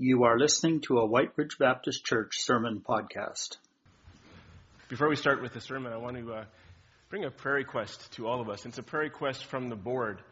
You are listening to a White Ridge Baptist Church sermon podcast. Before we start with the sermon, I want to uh, bring a prayer request to all of us. It's a prayer request from the board.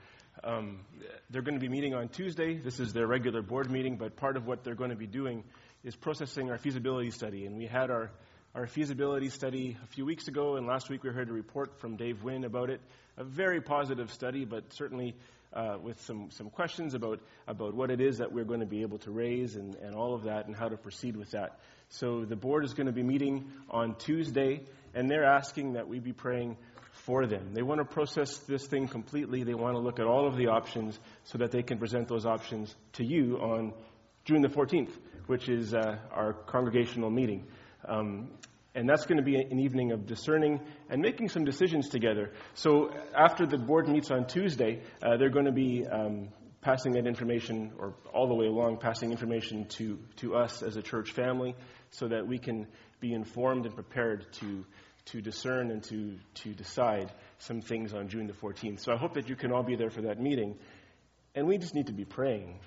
Um, they're going to be meeting on Tuesday. This is their regular board meeting, but part of what they're going to be doing is processing our feasibility study. And we had our, our feasibility study a few weeks ago, and last week we heard a report from Dave Wynn about it. A very positive study, but certainly uh, with some, some questions about, about what it is that we're going to be able to raise and, and all of that and how to proceed with that. So the board is going to be meeting on Tuesday, and they're asking that we be praying for them. They want to process this thing completely. They want to look at all of the options so that they can present those options to you on June the 14th, which is uh, our congregational meeting. Um, and that's going to be an evening of discerning and making some decisions together. So after the board meets on Tuesday, uh, they're going to be um, passing that information, or all the way along, passing information to, to us as a church family so that we can be informed and prepared to, to discern and to, to decide some things on June the 14th. So I hope that you can all be there for that meeting. And we just need to be praying.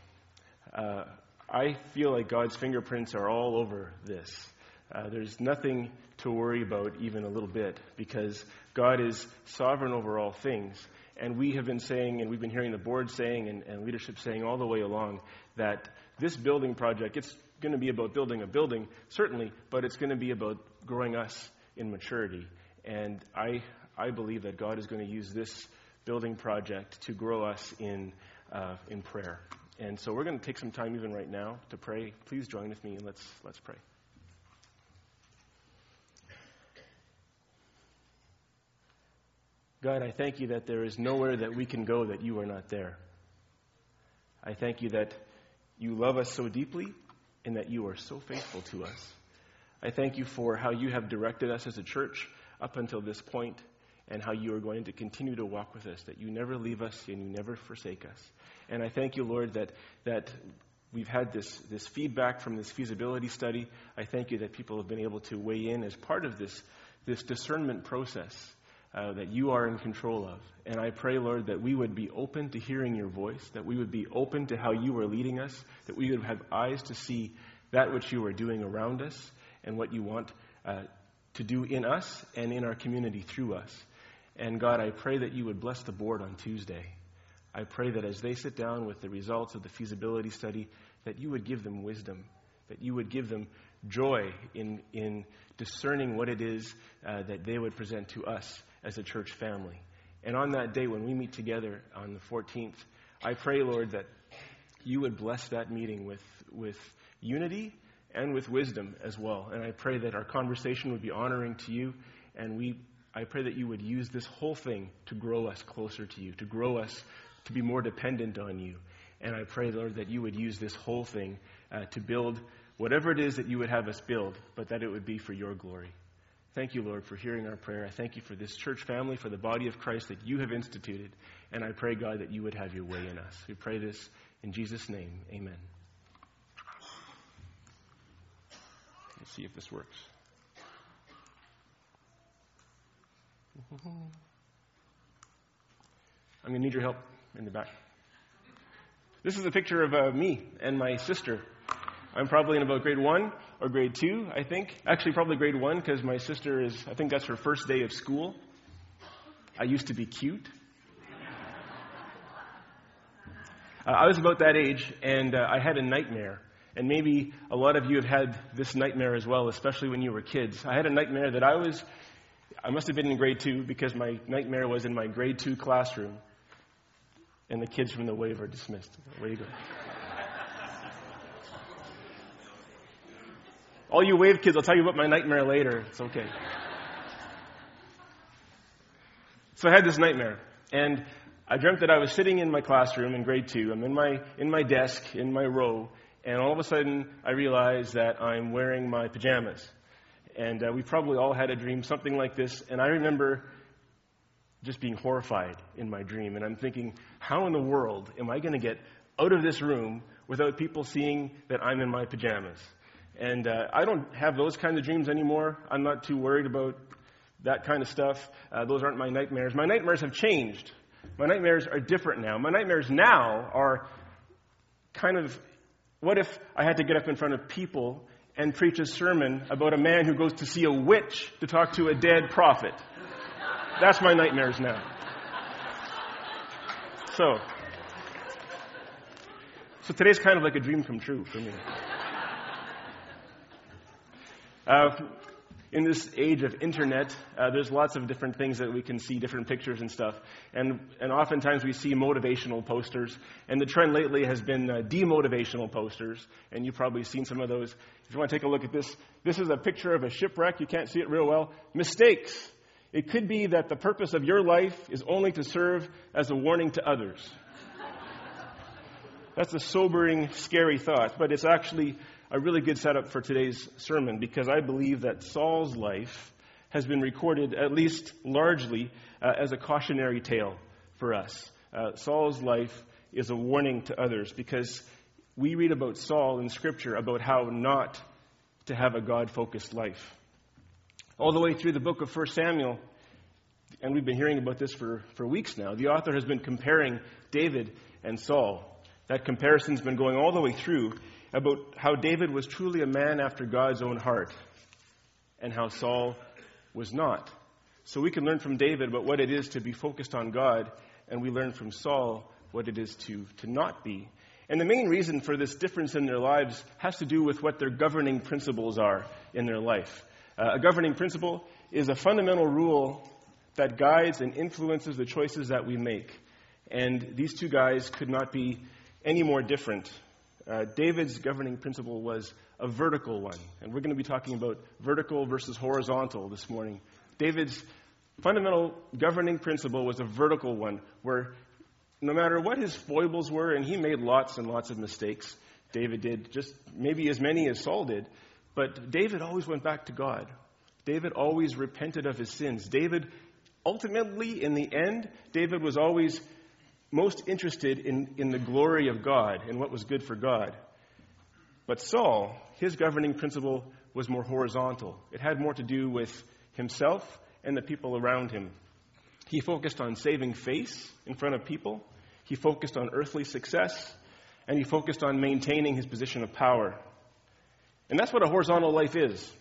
Uh, I feel like God's fingerprints are all over this. Uh, there's nothing to worry about even a little bit because God is sovereign over all things. And we have been saying, and we've been hearing the board saying, and, and leadership saying all the way along, that this building project, it's going to be about building a building, certainly, but it's going to be about growing us in maturity. And I, I believe that God is going to use this building project to grow us in, uh, in prayer. And so we're going to take some time even right now to pray. Please join with me and let's, let's pray. God, I thank you that there is nowhere that we can go that you are not there. I thank you that you love us so deeply and that you are so faithful to us. I thank you for how you have directed us as a church up until this point and how you are going to continue to walk with us, that you never leave us and you never forsake us. And I thank you, Lord, that, that we've had this, this feedback from this feasibility study. I thank you that people have been able to weigh in as part of this, this discernment process uh, that you are in control of. And I pray, Lord, that we would be open to hearing your voice, that we would be open to how you are leading us, that we would have eyes to see that which you are doing around us and what you want uh, to do in us and in our community through us. And God, I pray that you would bless the board on Tuesday. I pray that as they sit down with the results of the feasibility study, that you would give them wisdom, that you would give them joy in, in discerning what it is uh, that they would present to us as a church family. And on that day, when we meet together on the 14th, I pray, Lord, that you would bless that meeting with, with unity and with wisdom as well. And I pray that our conversation would be honoring to you, and we, I pray that you would use this whole thing to grow us closer to you, to grow us to be more dependent on you. And I pray, Lord, that you would use this whole thing uh, to build whatever it is that you would have us build, but that it would be for your glory. Thank you, Lord, for hearing our prayer. I thank you for this church family, for the body of Christ that you have instituted. And I pray, God, that you would have your way in us. We pray this in Jesus' name. Amen. Let's see if this works. I'm going to need your help in the back. This is a picture of uh, me and my sister. I'm probably in about grade one or grade two, I think. Actually, probably grade one because my sister is, I think that's her first day of school. I used to be cute. Uh, I was about that age, and uh, I had a nightmare. And maybe a lot of you have had this nightmare as well, especially when you were kids. I had a nightmare that I was, I must have been in grade two because my nightmare was in my grade two classroom. And the kids from the wave are dismissed. Way you go. All you wave kids, I'll tell you about my nightmare later. It's okay. So I had this nightmare, and I dreamt that I was sitting in my classroom in grade two. I'm in my, in my desk, in my row, and all of a sudden I realize that I'm wearing my pajamas. And uh, we probably all had a dream, something like this. And I remember just being horrified in my dream. And I'm thinking, how in the world am I going to get out of this room without people seeing that I'm in my pajamas? And uh, I don't have those kind of dreams anymore. I'm not too worried about that kind of stuff. Uh, those aren't my nightmares. My nightmares have changed. My nightmares are different now. My nightmares now are kind of What if I had to get up in front of people and preach a sermon about a man who goes to see a witch to talk to a dead prophet? That's my nightmares now. So, so today's kind of like a dream come true for me. Uh, in this age of internet, uh, there's lots of different things that we can see, different pictures and stuff. And, and oftentimes we see motivational posters. And the trend lately has been uh, demotivational posters. And you've probably seen some of those. If you want to take a look at this, this is a picture of a shipwreck. You can't see it real well. Mistakes. It could be that the purpose of your life is only to serve as a warning to others. That's a sobering, scary thought, but it's actually a really good setup for today's sermon because I believe that Saul's life has been recorded, at least largely, uh, as a cautionary tale for us. Uh, Saul's life is a warning to others because we read about Saul in Scripture about how not to have a God focused life. All the way through the book of 1 Samuel, and we've been hearing about this for, for weeks now, the author has been comparing David and Saul. That comparison's been going all the way through about how David was truly a man after God's own heart and how Saul was not. So we can learn from David about what it is to be focused on God, and we learn from Saul what it is to, to not be. And the main reason for this difference in their lives has to do with what their governing principles are in their life. Uh, a governing principle is a fundamental rule that guides and influences the choices that we make. And these two guys could not be any more different uh, David's governing principle was a vertical one. And we're going to be talking about vertical versus horizontal this morning. David's fundamental governing principle was a vertical one, where no matter what his foibles were, and he made lots and lots of mistakes, David did, just maybe as many as Saul did, but David always went back to God. David always repented of his sins. David, ultimately, in the end, David was always most interested in, in the glory of God and what was good for God. But Saul, his governing principle was more horizontal. It had more to do with himself and the people around him. He focused on saving face in front of people, he focused on earthly success, and he focused on maintaining his position of power. And that's what a horizontal life is.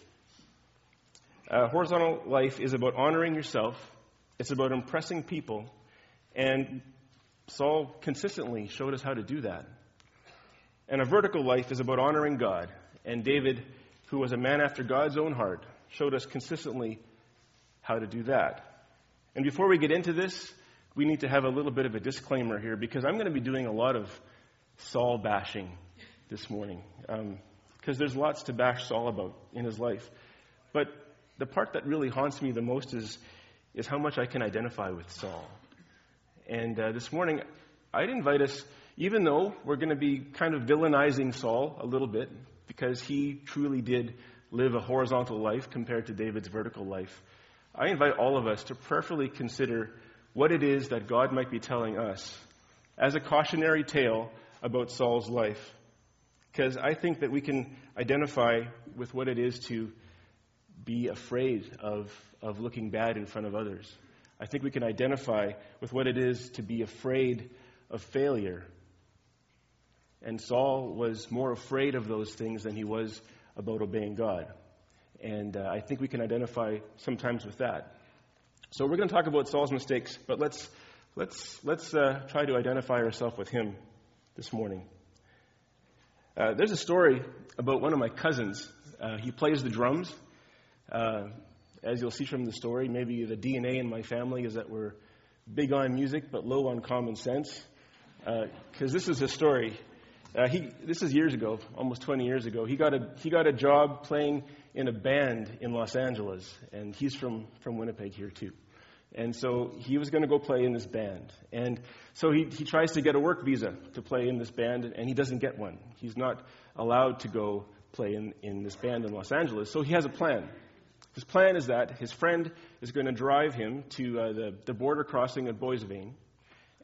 A horizontal life is about honoring yourself, it's about impressing people, and Saul consistently showed us how to do that. And a vertical life is about honoring God. And David, who was a man after God's own heart, showed us consistently how to do that. And before we get into this, we need to have a little bit of a disclaimer here because I'm going to be doing a lot of Saul bashing this morning. Because um, there's lots to bash Saul about in his life. But the part that really haunts me the most is, is how much I can identify with Saul. And uh, this morning, I'd invite us, even though we're going to be kind of villainizing Saul a little bit, because he truly did live a horizontal life compared to David's vertical life, I invite all of us to prayerfully consider what it is that God might be telling us as a cautionary tale about Saul's life. Because I think that we can identify with what it is to be afraid of, of looking bad in front of others. I think we can identify with what it is to be afraid of failure. And Saul was more afraid of those things than he was about obeying God. And uh, I think we can identify sometimes with that. So we're going to talk about Saul's mistakes, but let's, let's, let's uh, try to identify ourselves with him this morning. Uh, there's a story about one of my cousins. Uh, he plays the drums. As you'll see from the story, maybe the DNA in my family is that we're big on music but low on common sense. Because uh, this is a story. Uh, he, this is years ago, almost 20 years ago. He got a he got a job playing in a band in Los Angeles, and he's from from Winnipeg here too. And so he was going to go play in this band. And so he, he tries to get a work visa to play in this band, and he doesn't get one. He's not allowed to go play in, in this band in Los Angeles. So he has a plan. His plan is that his friend is going to drive him to uh, the, the border crossing at Boissevain,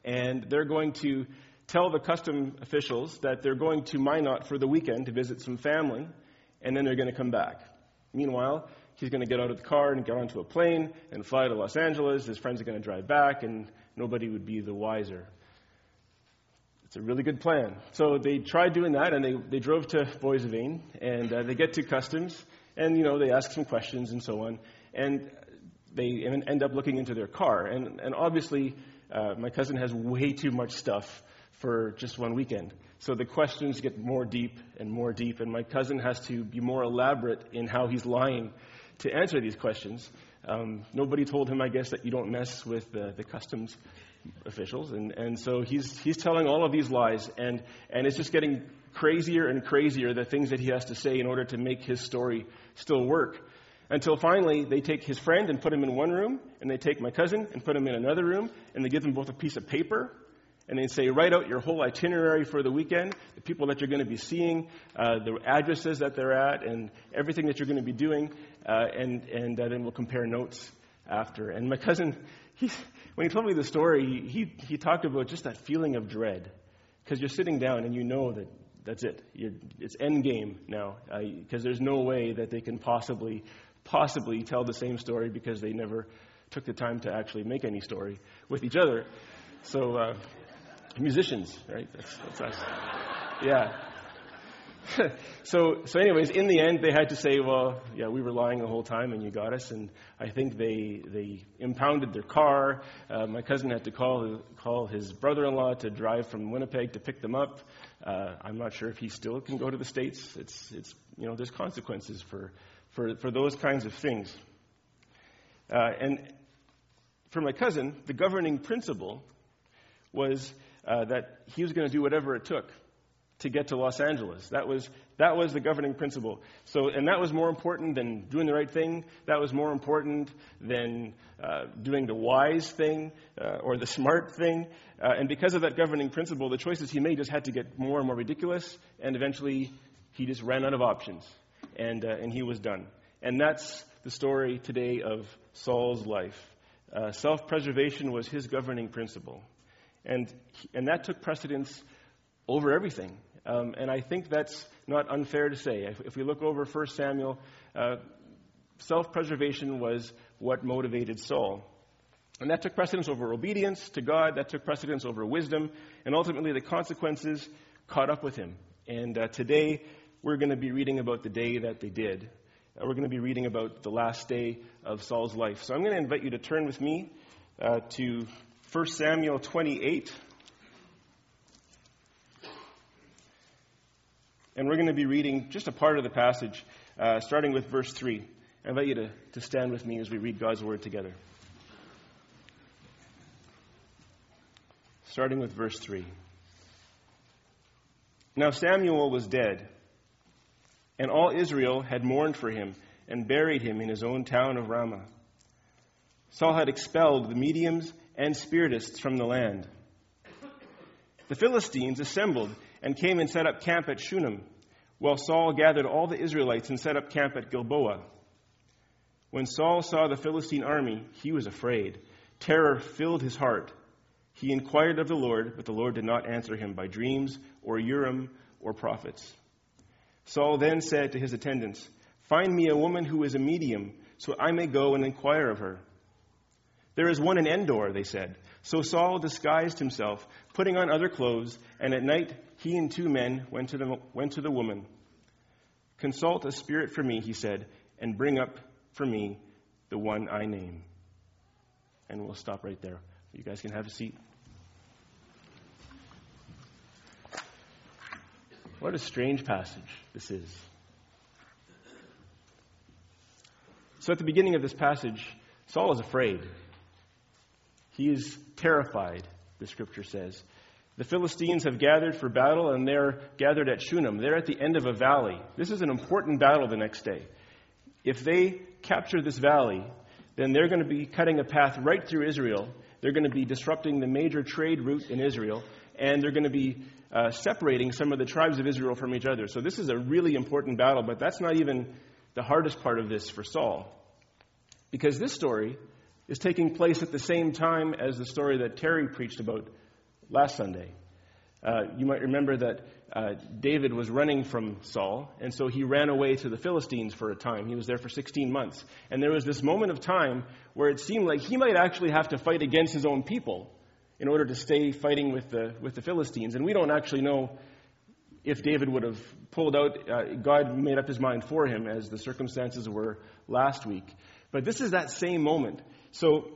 and they're going to tell the custom officials that they're going to Minot for the weekend to visit some family, and then they're going to come back. Meanwhile, he's going to get out of the car and get onto a plane and fly to Los Angeles. His friends are going to drive back, and nobody would be the wiser. It's a really good plan. So they tried doing that, and they, they drove to Boissevain, and uh, they get to customs, and you know they ask some questions and so on, and they end up looking into their car, and and obviously uh, my cousin has way too much stuff for just one weekend. So the questions get more deep and more deep, and my cousin has to be more elaborate in how he's lying to answer these questions. Um, nobody told him, I guess, that you don't mess with the, the customs officials, and, and so he's he's telling all of these lies, and and it's just getting crazier and crazier the things that he has to say in order to make his story still work. Until finally, they take his friend and put him in one room, and they take my cousin and put him in another room, and they give them both a piece of paper and they say, write out your whole itinerary for the weekend, the people that you're going to be seeing, uh, the addresses that they're at, and everything that you're going to be doing, uh, and, and uh, then we'll compare notes after. And my cousin, he, when he told me the story, he, he talked about just that feeling of dread. Because you're sitting down and you know that that's it. It's end game now. Because there's no way that they can possibly, possibly tell the same story because they never took the time to actually make any story with each other. So, uh, musicians, right? That's, that's us. Yeah. so, so anyways, in the end, they had to say, well, yeah, we were lying the whole time and you got us. And I think they, they impounded their car. Uh, my cousin had to call, call his brother-in-law to drive from Winnipeg to pick them up. Uh, I'm not sure if he still can go to the States. It's, it's, you know, there's consequences for, for, for those kinds of things. Uh, and for my cousin, the governing principle was uh, that he was going to do whatever it took to get to Los Angeles. That was, that was the governing principle. So, and that was more important than doing the right thing. That was more important than uh, doing the wise thing uh, or the smart thing. Uh, and because of that governing principle, the choices he made just had to get more and more ridiculous. And eventually, he just ran out of options, and uh, and he was done. And that's the story today of Saul's life. Uh, self-preservation was his governing principle. And, and that took precedence over everything. Um, and I think that's not unfair to say. If, if we look over 1 Samuel, uh, self preservation was what motivated Saul. And that took precedence over obedience to God, that took precedence over wisdom, and ultimately the consequences caught up with him. And uh, today, we're going to be reading about the day that they did. Uh, we're going to be reading about the last day of Saul's life. So I'm going to invite you to turn with me uh, to 1 Samuel 28. And we're going to be reading just a part of the passage, uh, starting with verse 3. I invite you to, to stand with me as we read God's word together. Starting with verse 3. Now Samuel was dead, and all Israel had mourned for him and buried him in his own town of Ramah. Saul had expelled the mediums and spiritists from the land. The Philistines assembled and came and set up camp at Shunem, while Saul gathered all the Israelites and set up camp at Gilboa. When Saul saw the Philistine army, he was afraid. Terror filled his heart. He inquired of the Lord, but the Lord did not answer him by dreams or Urim or prophets. Saul then said to his attendants, Find me a woman who is a medium, so I may go and inquire of her. There is one in Endor, they said. So Saul disguised himself, putting on other clothes, and at night he and two men went to the, went to the woman. Consult a spirit for me, he said, and bring up for me the one I name. And we'll stop right there. You guys can have a seat. What a strange passage this is. So, at the beginning of this passage, Saul is afraid. He is terrified, the scripture says. The Philistines have gathered for battle, and they're gathered at Shunem. They're at the end of a valley. This is an important battle the next day. If they capture this valley, then they're going to be cutting a path right through Israel. They're going to be disrupting the major trade route in Israel, and they're going to be uh, separating some of the tribes of Israel from each other. So this is a really important battle, but that's not even the hardest part of this for Saul. Because this story is taking place at the same time as the story that Terry preached about last Sunday. Uh, you might remember that uh, David was running from Saul, and so he ran away to the Philistines for a time. He was there for 16 months. And there was this moment of time where it seemed like he might actually have to fight against his own people in order to stay fighting with the, with the Philistines. And we don't actually know if David would have pulled out. Uh, God made up his mind for him as the circumstances were last week. But this is that same moment. So,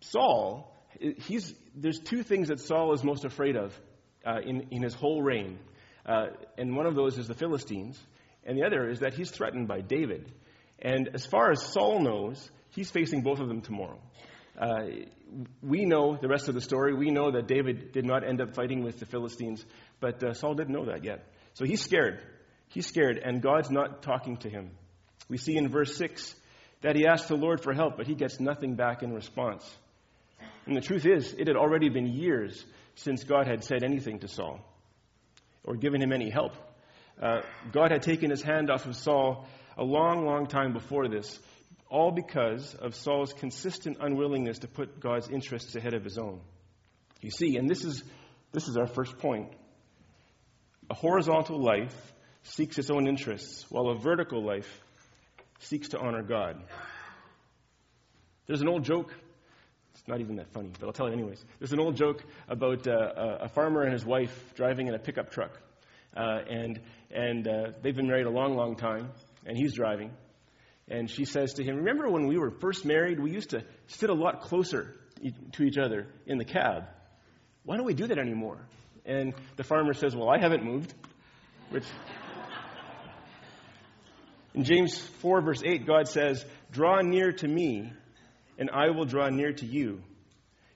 Saul, he's, there's two things that Saul is most afraid of uh, in, in his whole reign. Uh, and one of those is the Philistines, and the other is that he's threatened by David. And as far as Saul knows, he's facing both of them tomorrow. Uh, we know the rest of the story. We know that David did not end up fighting with the Philistines, but uh, Saul didn't know that yet. So he's scared. He's scared, and God's not talking to him. We see in verse 6 that he asks the Lord for help, but he gets nothing back in response. And the truth is, it had already been years since God had said anything to Saul or given him any help. Uh, God had taken his hand off of Saul a long, long time before this, all because of Saul's consistent unwillingness to put God's interests ahead of his own. You see, and this is, this is our first point. A horizontal life seeks its own interests, while a vertical life seeks to honor God. There's an old joke. It's not even that funny, but I'll tell you anyways. There's an old joke about uh, a farmer and his wife driving in a pickup truck. Uh, and and uh, they've been married a long, long time, and he's driving. And she says to him, Remember when we were first married, we used to sit a lot closer to each other in the cab. Why don't we do that anymore? And the farmer says, Well, I haven't moved. Which. In James 4, verse 8, God says, Draw near to me, and I will draw near to you.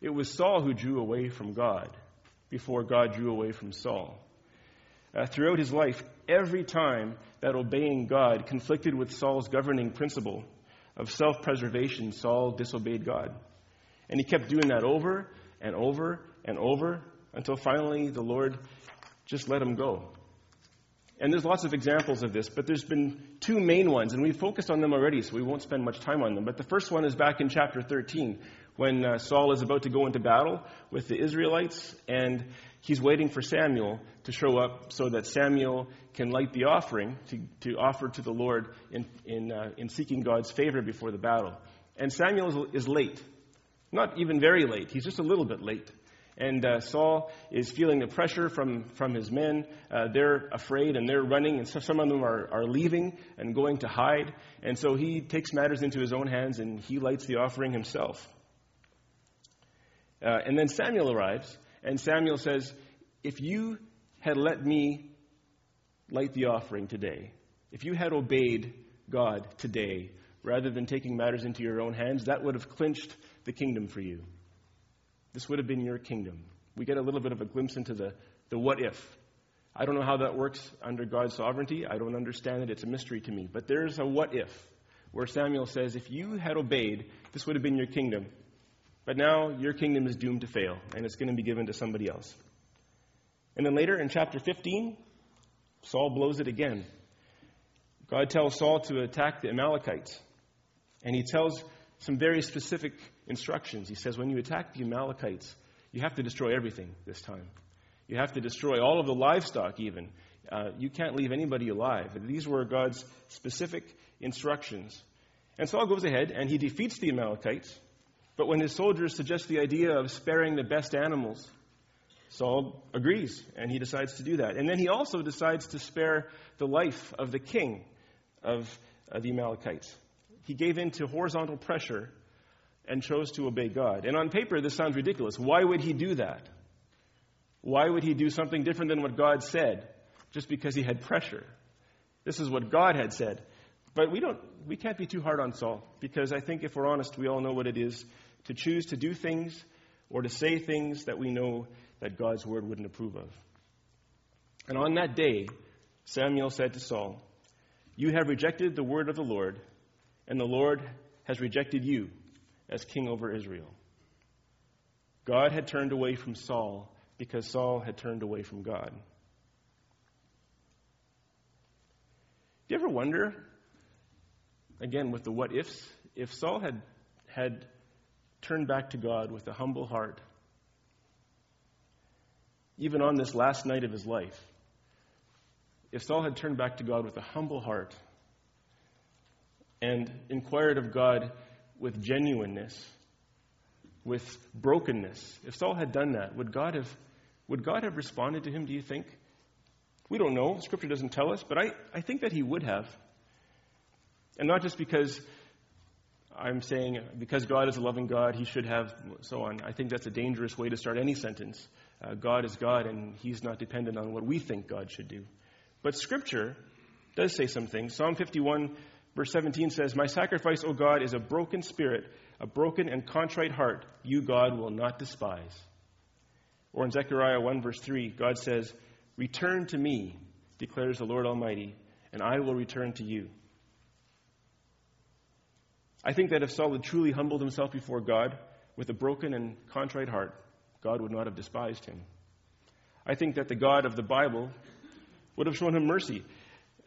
It was Saul who drew away from God before God drew away from Saul. Uh, throughout his life, every time that obeying God conflicted with Saul's governing principle of self preservation, Saul disobeyed God. And he kept doing that over and over and over until finally the Lord just let him go. And there's lots of examples of this, but there's been two main ones, and we've focused on them already, so we won't spend much time on them. But the first one is back in chapter 13, when uh, Saul is about to go into battle with the Israelites, and he's waiting for Samuel to show up so that Samuel can light the offering to, to offer to the Lord in, in, uh, in seeking God's favor before the battle. And Samuel is, is, late. Not even very late, he's just a little bit late. And uh, Saul is feeling the pressure from, from his men. Uh, they're afraid and they're running, and so some of them are, are leaving and going to hide. And so he takes matters into his own hands and he lights the offering himself. Uh, and then Samuel arrives, and Samuel says, If you had let me light the offering today, if you had obeyed God today, rather than taking matters into your own hands, that would have clinched the kingdom for you. This would have been your kingdom. We get a little bit of a glimpse into the, the what if. I don't know how that works under God's sovereignty. I don't understand it. It's a mystery to me. But there's a what if where Samuel says, if you had obeyed, this would have been your kingdom. But now your kingdom is doomed to fail, and it's going to be given to somebody else. And then later in chapter 15, Saul blows it again. God tells Saul to attack the Amalekites. And he tells some very specific instructions. He says, when you attack the Amalekites, you have to destroy everything this time. You have to destroy all of the livestock, even. Uh, you can't leave anybody alive. These were God's specific instructions. And Saul goes ahead and he defeats the Amalekites. But when his soldiers suggest the idea of sparing the best animals, Saul agrees and he decides to do that. And then he also decides to spare the life of the king of uh, the Amalekites. He gave in to horizontal pressure and chose to obey God. And on paper, this sounds ridiculous. Why would he do that? Why would he do something different than what God said just because he had pressure? This is what God had said. But we don't we can't be too hard on Saul because I think if we're honest, we all know what it is to choose to do things or to say things that we know that God's word wouldn't approve of. And on that day, Samuel said to Saul, You have rejected the word of the Lord, and the Lord has rejected you as king over Israel. God had turned away from Saul because Saul had turned away from God. Do you ever wonder, again with the what ifs, if Saul had, had turned back to God with a humble heart, even on this last night of his life, if Saul had turned back to God with a humble heart and inquired of God with genuineness, with brokenness. If Saul had done that, would God have, would God have responded to him, do you think? We don't know. Scripture doesn't tell us, but I, I think that he would have. And not just because I'm saying because God is a loving God, he should have, so on. I think that's a dangerous way to start any sentence. Uh, God is God, and he's not dependent on what we think God should do. But Scripture does say some things. Psalm 51, verse 17 says, My sacrifice, O God, is a broken spirit, a broken and contrite heart, you, God, will not despise. Or in Zechariah 1, verse 3, God says, Return to me, declares the Lord Almighty, and I will return to you. I think that if Saul had truly humbled himself before God with a broken and contrite heart, God would not have despised him. I think that the God of the Bible would have shown him mercy,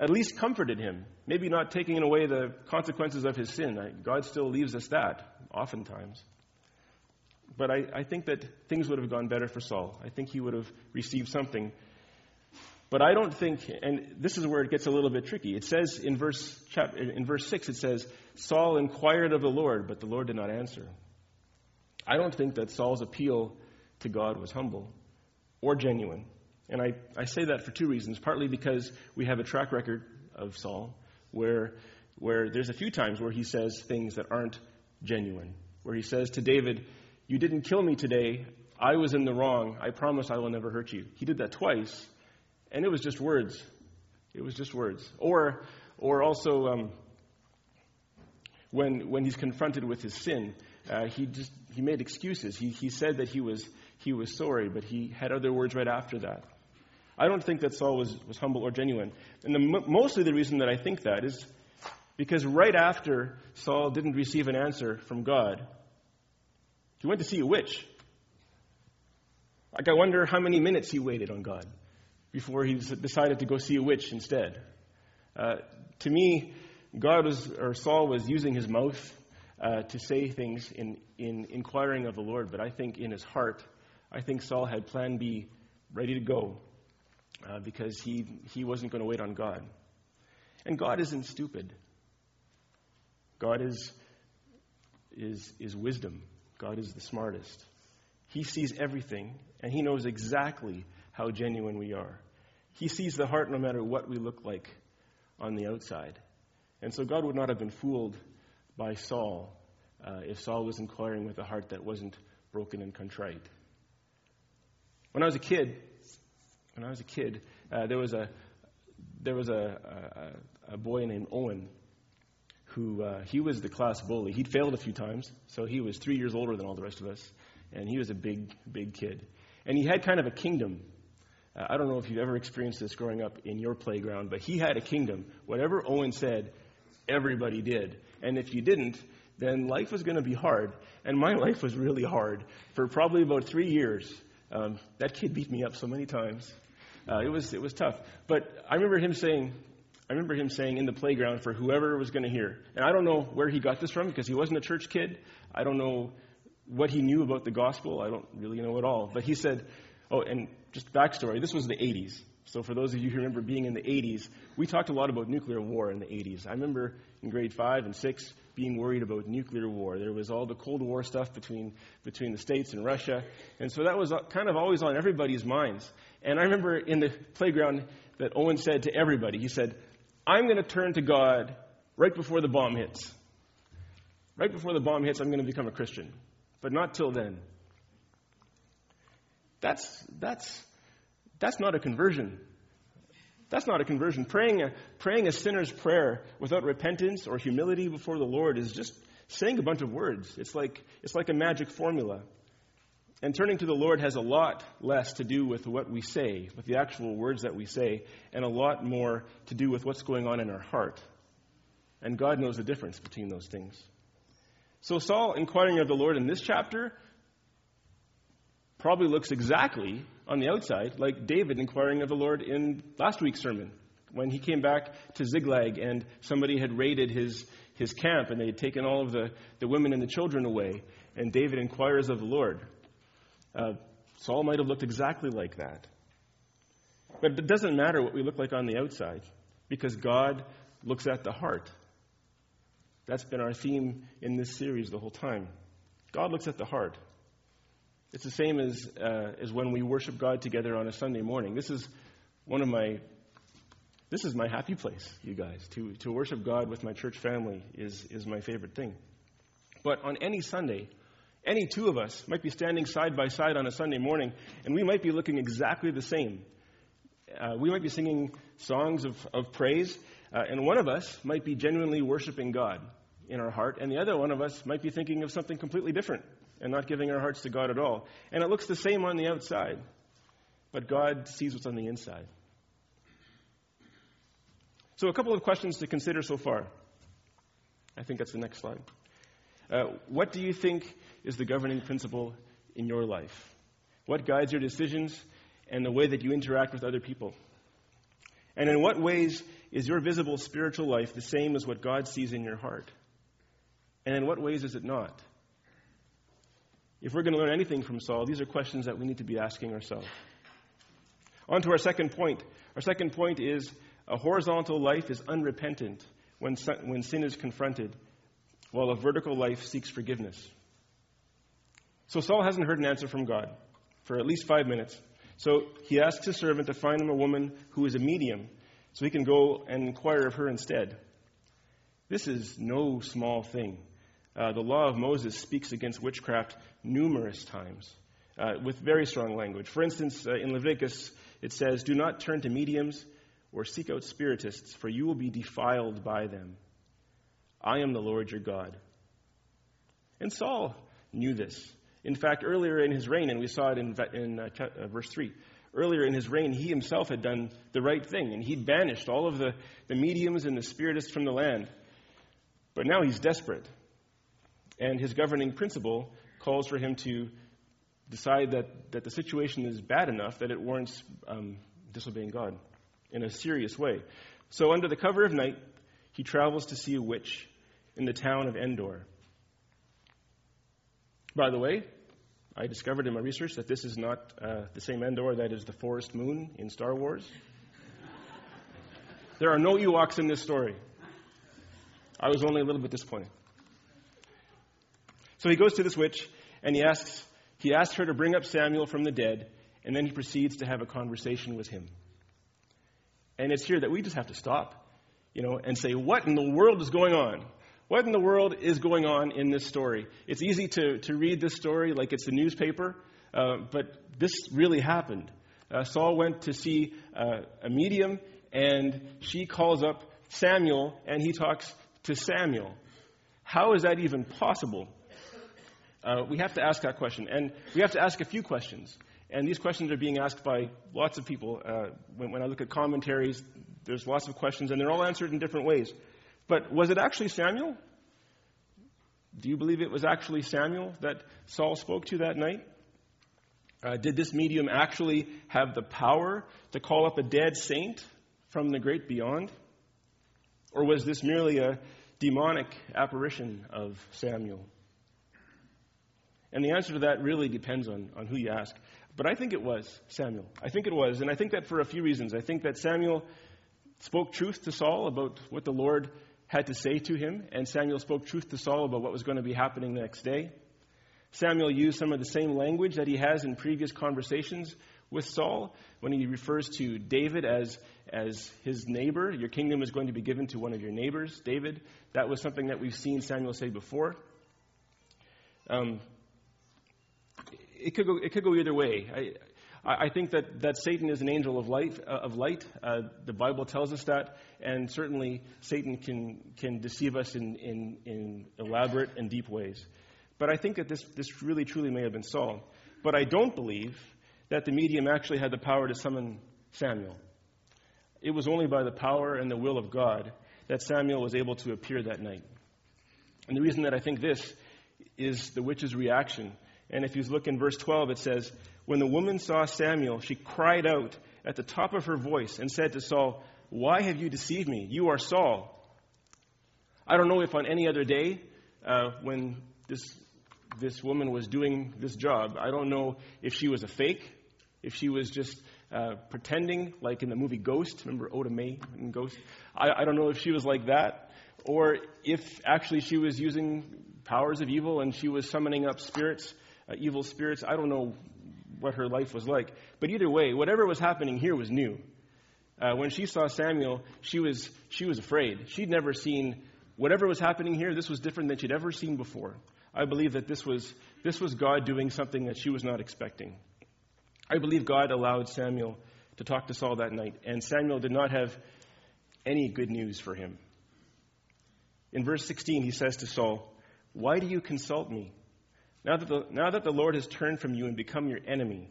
at least comforted him, maybe not taking away the consequences of his sin. God still leaves us that, oftentimes. But I, I think that things would have gone better for Saul. I think he would have received something but I don't think, and this is where it gets a little bit tricky. It says in verse, chapter, in verse 6, it says, Saul inquired of the Lord, but the Lord did not answer. I don't think that Saul's appeal to God was humble or genuine. And I, I say that for two reasons. Partly because we have a track record of Saul where, where there's a few times where he says things that aren't genuine. Where he says to David, You didn't kill me today. I was in the wrong. I promise I will never hurt you. He did that twice. And it was just words. It was just words. Or, or also, um, when, when he's confronted with his sin, uh, he just he made excuses. He, he said that he was, he was sorry, but he had other words right after that. I don't think that Saul was, was humble or genuine. And the, mostly the reason that I think that is because right after Saul didn't receive an answer from God, he went to see a witch. Like, I wonder how many minutes he waited on God before he decided to go see a witch instead. Uh, to me, God was, or Saul was using his mouth uh, to say things in, in inquiring of the Lord, but I think in his heart, I think Saul had plan B ready to go uh, because he, he wasn't going to wait on God. And God isn't stupid. God is, is, is wisdom. God is the smartest. He sees everything, and he knows exactly how genuine we are. He sees the heart no matter what we look like on the outside. And so God would not have been fooled by Saul uh, if Saul was inquiring with a heart that wasn't broken and contrite. When I was a kid, when I was a kid, uh, there was a there was a, a, a boy named Owen who uh, he was the class bully. He'd failed a few times, so he was three years older than all the rest of us, and he was a big, big kid. And he had kind of a kingdom uh, I don't know if you've ever experienced this growing up in your playground, but he had a kingdom. Whatever Owen said, everybody did. And if you didn't, then life was going to be hard. And my life was really hard for probably about three years. Um, that kid beat me up so many times. Uh, it was it was tough. But I remember him saying, I remember him saying in the playground for whoever was going to hear. And I don't know where he got this from because he wasn't a church kid. I don't know what he knew about the gospel. I don't really know at all. But he said, Oh, and just backstory this was the 80s. So, for those of you who remember being in the 80s, we talked a lot about nuclear war in the 80s. I remember in grade 5 and 6 being worried about nuclear war. There was all the Cold War stuff between, between the States and Russia. And so that was uh, kind of always on everybody's minds. And I remember in the playground that Owen said to everybody, he said, I'm going to turn to God right before the bomb hits. Right before the bomb hits, I'm going to become a Christian. But not till then. That's, that's, that's not a conversion. That's not a conversion. Praying a, praying a sinner's prayer without repentance or humility before the Lord is just saying a bunch of words. It's like, it's like a magic formula. And turning to the Lord has a lot less to do with what we say, with the actual words that we say, and a lot more to do with what's going on in our heart. And God knows the difference between those things. So, Saul inquiring of the Lord in this chapter probably looks exactly on the outside like David inquiring of the Lord in last week's sermon when he came back to Ziklag and somebody had raided his, his camp and they had taken all of the, the women and the children away. And David inquires of the Lord. Uh, Saul might have looked exactly like that. But it doesn't matter what we look like on the outside because God looks at the heart. That's been our theme in this series the whole time. God looks at the heart. It's the same as, uh, as when we worship God together on a Sunday morning. This is one of my this is my happy place, you guys. To, to worship God with my church family is, is my favorite thing. But on any Sunday, any two of us might be standing side by side on a Sunday morning, and we might be looking exactly the same. Uh, we might be singing songs of, of praise, uh, and one of us might be genuinely worshiping God in our heart, and the other one of us might be thinking of something completely different and not giving our hearts to God at all. And it looks the same on the outside, but God sees what's on the inside. So, a couple of questions to consider so far. I think that's the next slide. Uh, what do you think is the governing principle in your life? What guides your decisions and the way that you interact with other people? And in what ways is your visible spiritual life the same as what God sees in your heart? And in what ways is it not? If we're going to learn anything from Saul, these are questions that we need to be asking ourselves. On to our second point. Our second point is a horizontal life is unrepentant when, when sin is confronted, while a vertical life seeks forgiveness. So Saul hasn't heard an answer from God for at least five minutes. So he asks his servant to find him a woman who is a medium so he can go and inquire of her instead. This is no small thing. Uh, the law of Moses speaks against witchcraft numerous times uh, with very strong language. For instance, uh, in Leviticus, it says, Do not turn to mediums or seek out spiritists, for you will be defiled by them. I am the Lord your God. And Saul knew this. In fact, earlier in his reign, and we saw it in, in uh, uh, verse 3, earlier in his reign, he himself had done the right thing, and he'd banished all of the, the mediums and the spiritists from the land. But now he's desperate. And his governing principle calls for him to decide that, that the situation is bad enough that it warrants um, disobeying God in a serious way. So, under the cover of night, he travels to see a witch in the town of Endor. By the way, I discovered in my research that this is not uh, the same Endor that is the forest moon in Star Wars. there are no Ewoks in this story. I was only a little bit disappointed. So he goes to this witch and he asks, he asks her to bring up Samuel from the dead, and then he proceeds to have a conversation with him. And it's here that we just have to stop, you know, and say, what in the world is going on? What in the world is going on in this story? It's easy to, to read this story like it's a newspaper, uh, but this really happened. Uh, Saul went to see uh, a medium, and she calls up Samuel, and he talks to Samuel. How is that even possible? Uh, we have to ask that question. And we have to ask a few questions. And these questions are being asked by lots of people. Uh, when, when, I look at commentaries, there's lots of questions, and they're all answered in different ways. But was it actually Samuel? Do you believe it was actually Samuel that Saul spoke to that night? Uh, did this medium actually have the power to call up a dead saint from the great beyond? Or was this merely a demonic apparition of Samuel? And the answer to that really depends on, on who you ask. But I think it was Samuel. I think it was. And I think that for a few reasons. I think that Samuel spoke truth to Saul about what the Lord had to say to him, and Samuel spoke truth to Saul about what was going to be happening the next day. Samuel used some of the same language that he has in previous conversations with Saul when he refers to David as, as his neighbor. Your kingdom is going to be given to one of your neighbors, David. That was something that we've seen Samuel say before. Um, it could go, it could go either way. I, I think that, that Satan is an angel of light. Uh, of light. Uh, the Bible tells us that, and certainly Satan can, can deceive us in, in, in elaborate and deep ways. But I think that this, this really, truly may have been Saul. But I don't believe that the medium actually had the power to summon Samuel. It was only by the power and the will of God that Samuel was able to appear that night. And the reason that I think this is the witch's reaction and if you look in verse 12, it says, When the woman saw Samuel, she cried out at the top of her voice and said to Saul, Why have you deceived me? You are Saul. I don't know if on any other day uh, when this, this woman was doing this job, I don't know if she was a fake, if she was just uh, pretending, like in the movie Ghost. Remember Oda Mae in Ghost? I, I don't know if she was like that, or if actually she was using powers of evil and she was summoning up spirits uh, evil spirits. I don't know what her life was like. But either way, whatever was happening here was new. Uh, when she saw Samuel, she was, she was afraid. She'd never seen whatever was happening here, this was different than she'd ever seen before. I believe that this was, this was God doing something that she was not expecting. I believe God allowed Samuel to talk to Saul that night, and Samuel did not have any good news for him. In verse 16, he says to Saul, Why do you consult me? Now that, the, now that the Lord has turned from you and become your enemy,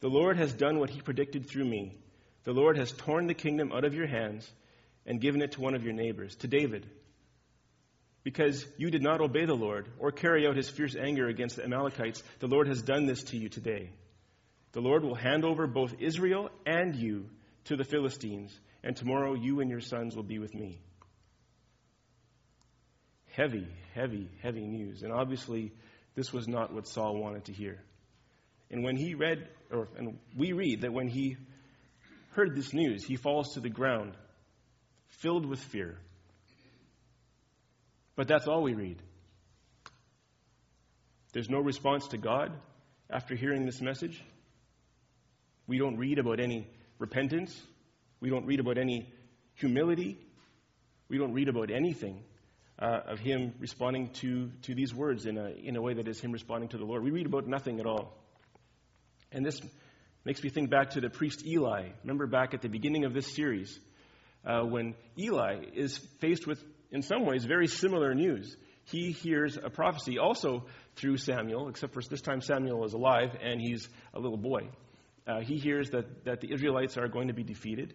the Lord has done what he predicted through me. The Lord has torn the kingdom out of your hands and given it to one of your neighbors, to David. Because you did not obey the Lord or carry out his fierce anger against the Amalekites, the Lord has done this to you today. The Lord will hand over both Israel and you to the Philistines, and tomorrow you and your sons will be with me. Heavy, heavy, heavy news. And obviously, this was not what Saul wanted to hear. And when he read, or and we read that when he heard this news, he falls to the ground, filled with fear. But that's all we read. There's no response to God after hearing this message. We don't read about any repentance. We don't read about any humility. We don't read about anything uh, of him responding to, to these words in a, in a way that is him responding to the Lord. We read about nothing at all. And this makes me think back to the priest Eli. Remember back at the beginning of this series uh, when Eli is faced with, in some ways, very similar news. He hears a prophecy also through Samuel, except for this time Samuel is alive and he's a little boy. Uh, he hears that, that the Israelites are going to be defeated.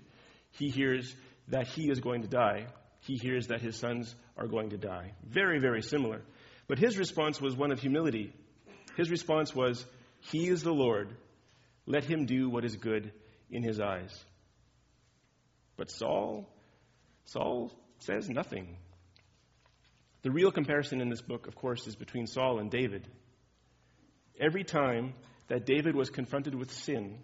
He hears that he is going to die he hears that his sons are going to die. Very, very similar. But his response was one of humility. His response was, He is the Lord. Let him do what is good in his eyes. But Saul, Saul says nothing. The real comparison in this book, of course, is between Saul and David. Every time that David was confronted with sin,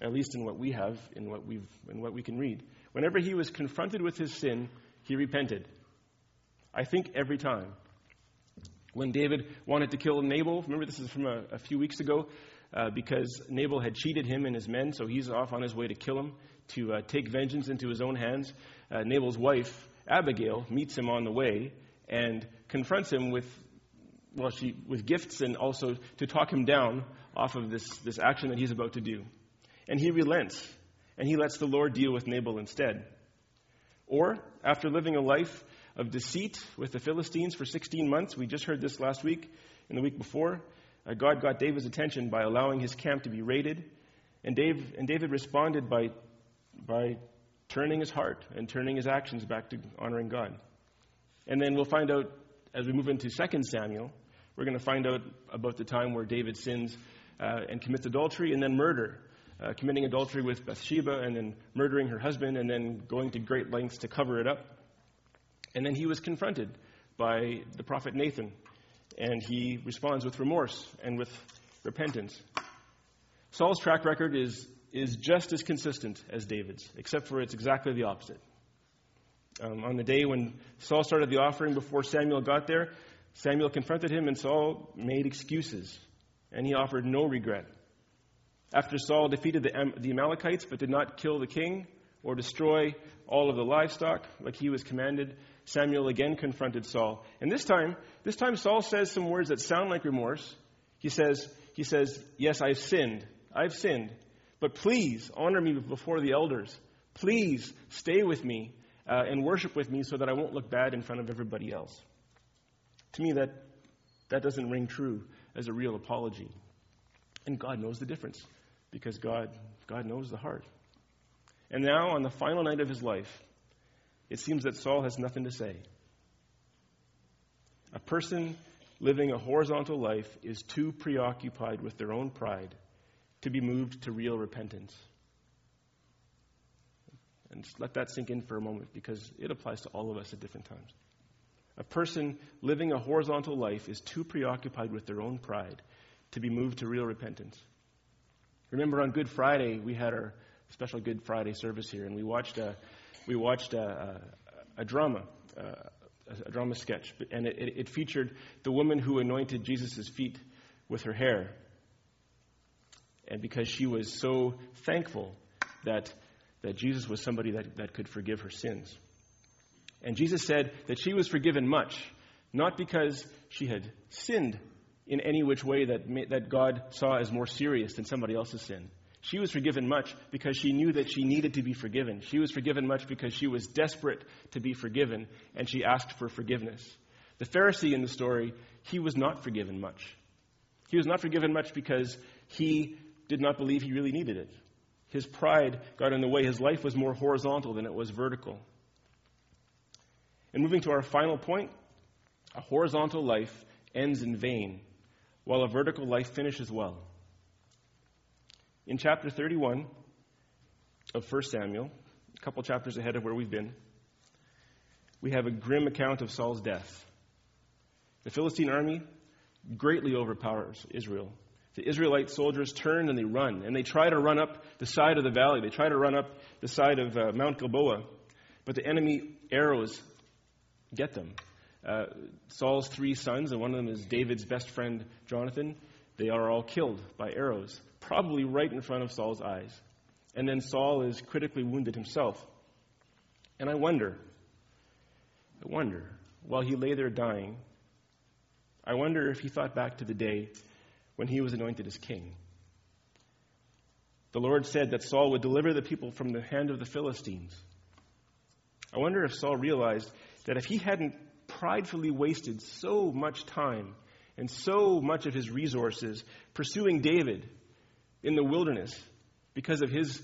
at least in what we have, in what, we've, in what we can read, Whenever he was confronted with his sin, he repented. I think every time. When David wanted to kill Nabal, remember this is from a, a few weeks ago, uh, because Nabal had cheated him and his men, so he's off on his way to kill him, to uh, take vengeance into his own hands. Uh, Nabal's wife, Abigail, meets him on the way and confronts him with, well, she, with gifts and also to talk him down off of this, this action that he's about to do. And he relents and he lets the Lord deal with Nabal instead. Or, after living a life of deceit with the Philistines for 16 months, we just heard this last week and the week before, uh, God got David's attention by allowing his camp to be raided. And, Dave, and David responded by, by turning his heart and turning his actions back to honoring God. And then we'll find out as we move into 2 Samuel, we're going to find out about the time where David sins uh, and commits adultery and then murder uh, committing adultery with Bathsheba and then murdering her husband and then going to great lengths to cover it up. And then he was confronted by the prophet Nathan, and he responds with remorse and with repentance. Saul's track record is, is just as consistent as David's, except for it's exactly the opposite. Um, on the day when Saul started the offering before Samuel got there, Samuel confronted him, and Saul made excuses, and he offered no regret. After Saul defeated the, the Amalekites but did not kill the king or destroy all of the livestock like he was commanded, Samuel again confronted Saul. And this time, this time Saul says some words that sound like remorse. He says, he says, Yes, I've sinned. I've sinned. But please honor me before the elders. Please stay with me uh, and worship with me so that I won't look bad in front of everybody else. To me, that, that doesn't ring true as a real apology. And God knows the difference because God, God knows the heart. And now, on the final night of his life, it seems that Saul has nothing to say. A person living a horizontal life is too preoccupied with their own pride to be moved to real repentance. And just let that sink in for a moment because it applies to all of us at different times. A person living a horizontal life is too preoccupied with their own pride to be moved to real repentance. Remember on Good Friday, we had our special Good Friday service here, and we watched a, we watched a, a, a drama, uh, a, a drama sketch, and it, it featured the woman who anointed Jesus' feet with her hair. And because she was so thankful that, that Jesus was somebody that, that could forgive her sins. And Jesus said that she was forgiven much, not because she had sinned in any which way that, that God saw as more serious than somebody else's sin. She was forgiven much because she knew that she needed to be forgiven. She was forgiven much because she was desperate to be forgiven, and she asked for forgiveness. The Pharisee in the story, he was not forgiven much. He was not forgiven much because he did not believe he really needed it. His pride got in the way. His life was more horizontal than it was vertical. And moving to our final point, a horizontal life ends in vain, while a vertical life finishes well. In chapter 31 of 1 Samuel, a couple chapters ahead of where we've been, we have a grim account of Saul's death. The Philistine army greatly overpowers Israel. The Israelite soldiers turn and they run, and they try to run up the side of the valley. They try to run up the side of uh, Mount Gilboa, but the enemy arrows get them. Uh, Saul's three sons, and one of them is David's best friend, Jonathan, they are all killed by arrows, probably right in front of Saul's eyes. And then Saul is critically wounded himself. And I wonder, I wonder, while he lay there dying, I wonder if he thought back to the day when he was anointed as king. The Lord said that Saul would deliver the people from the hand of the Philistines. I wonder if Saul realized that if he hadn't pridefully wasted so much time and so much of his resources pursuing David in the wilderness because of his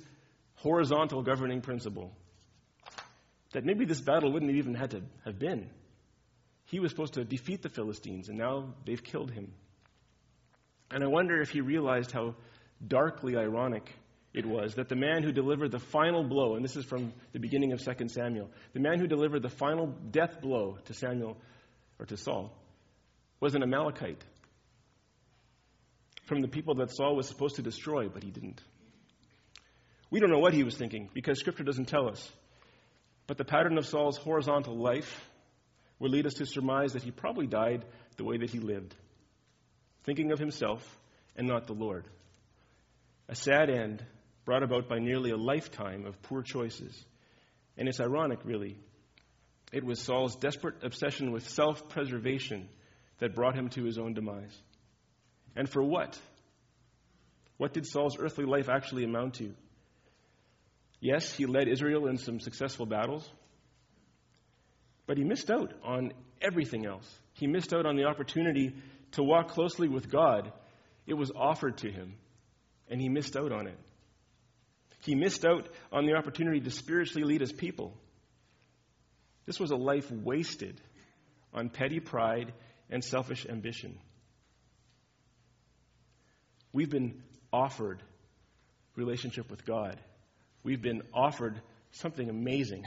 horizontal governing principle, that maybe this battle wouldn't have even had to have been. He was supposed to defeat the Philistines, and now they've killed him. And I wonder if he realized how darkly ironic it was that the man who delivered the final blow, and this is from the beginning of 2 Samuel, the man who delivered the final death blow to Samuel or to Saul was an Amalekite from the people that Saul was supposed to destroy, but he didn't. We don't know what he was thinking because Scripture doesn't tell us. But the pattern of Saul's horizontal life would lead us to surmise that he probably died the way that he lived, thinking of himself and not the Lord. A sad end brought about by nearly a lifetime of poor choices. And it's ironic, really. It was Saul's desperate obsession with self preservation that brought him to his own demise. And for what? What did Saul's earthly life actually amount to? Yes, he led Israel in some successful battles, but he missed out on everything else. He missed out on the opportunity to walk closely with God. It was offered to him, and he missed out on it. He missed out on the opportunity to spiritually lead his people. This was a life wasted on petty pride and selfish ambition. We've been offered relationship with God. We've been offered something amazing.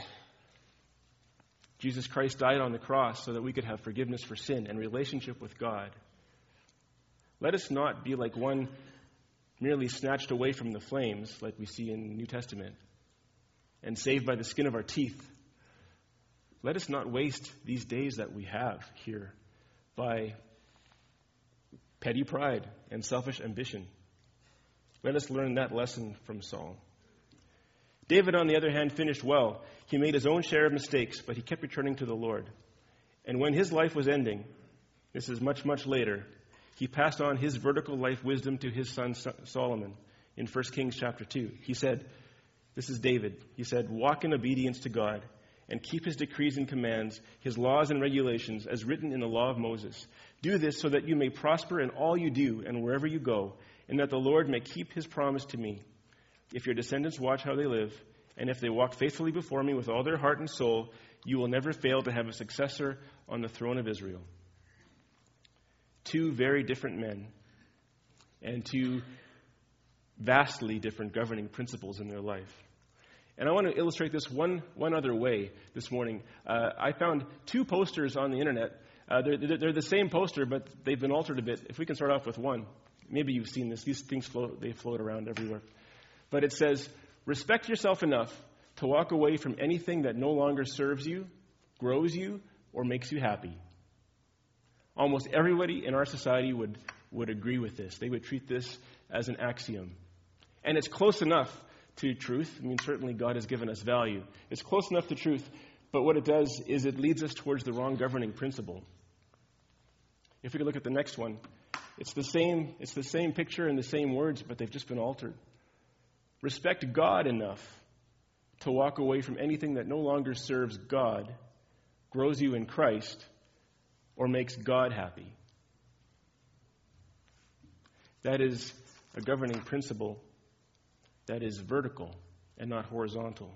Jesus Christ died on the cross so that we could have forgiveness for sin and relationship with God. Let us not be like one merely snatched away from the flames, like we see in the New Testament, and saved by the skin of our teeth. Let us not waste these days that we have here by petty pride and selfish ambition. Let us learn that lesson from Saul. David, on the other hand, finished well. He made his own share of mistakes, but he kept returning to the Lord. And when his life was ending, this is much, much later, he passed on his vertical life wisdom to his son Solomon in 1 Kings chapter 2. He said, This is David. He said, Walk in obedience to God and keep his decrees and commands, his laws and regulations, as written in the law of Moses. Do this so that you may prosper in all you do and wherever you go, and that the Lord may keep his promise to me. If your descendants watch how they live, and if they walk faithfully before me with all their heart and soul, you will never fail to have a successor on the throne of Israel two very different men and two vastly different governing principles in their life. And I want to illustrate this one, one other way this morning. Uh, I found two posters on the internet. Uh, they're, they're, the same poster, but they've been altered a bit. If we can start off with one. Maybe you've seen this. These things float, they float around everywhere. But it says, respect yourself enough to walk away from anything that no longer serves you, grows you, or makes you happy. Almost everybody in our society would, would agree with this. They would treat this as an axiom. And it's close enough to truth. I mean, certainly God has given us value. It's close enough to truth, but what it does is it leads us towards the wrong governing principle. If we could look at the next one, it's the same, it's the same picture and the same words, but they've just been altered. Respect God enough to walk away from anything that no longer serves God, grows you in Christ, or makes God happy. That is a governing principle that is vertical and not horizontal.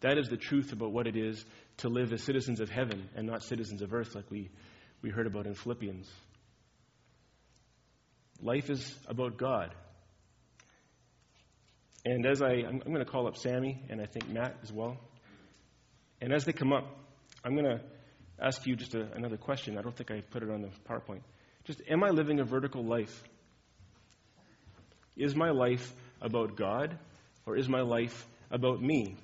That is the truth about what it is to live as citizens of heaven and not citizens of earth, like we, we heard about in Philippians. Life is about God. And as I, I'm, I'm going to call up Sammy and I think Matt as well. And as they come up, I'm going to ask you just a, another question. I don't think I put it on the PowerPoint. Just, am I living a vertical life? Is my life about God or is my life about me?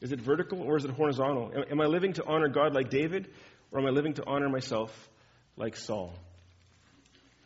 Is it vertical or is it horizontal? Am, am I living to honor God like David or am I living to honor myself like Saul?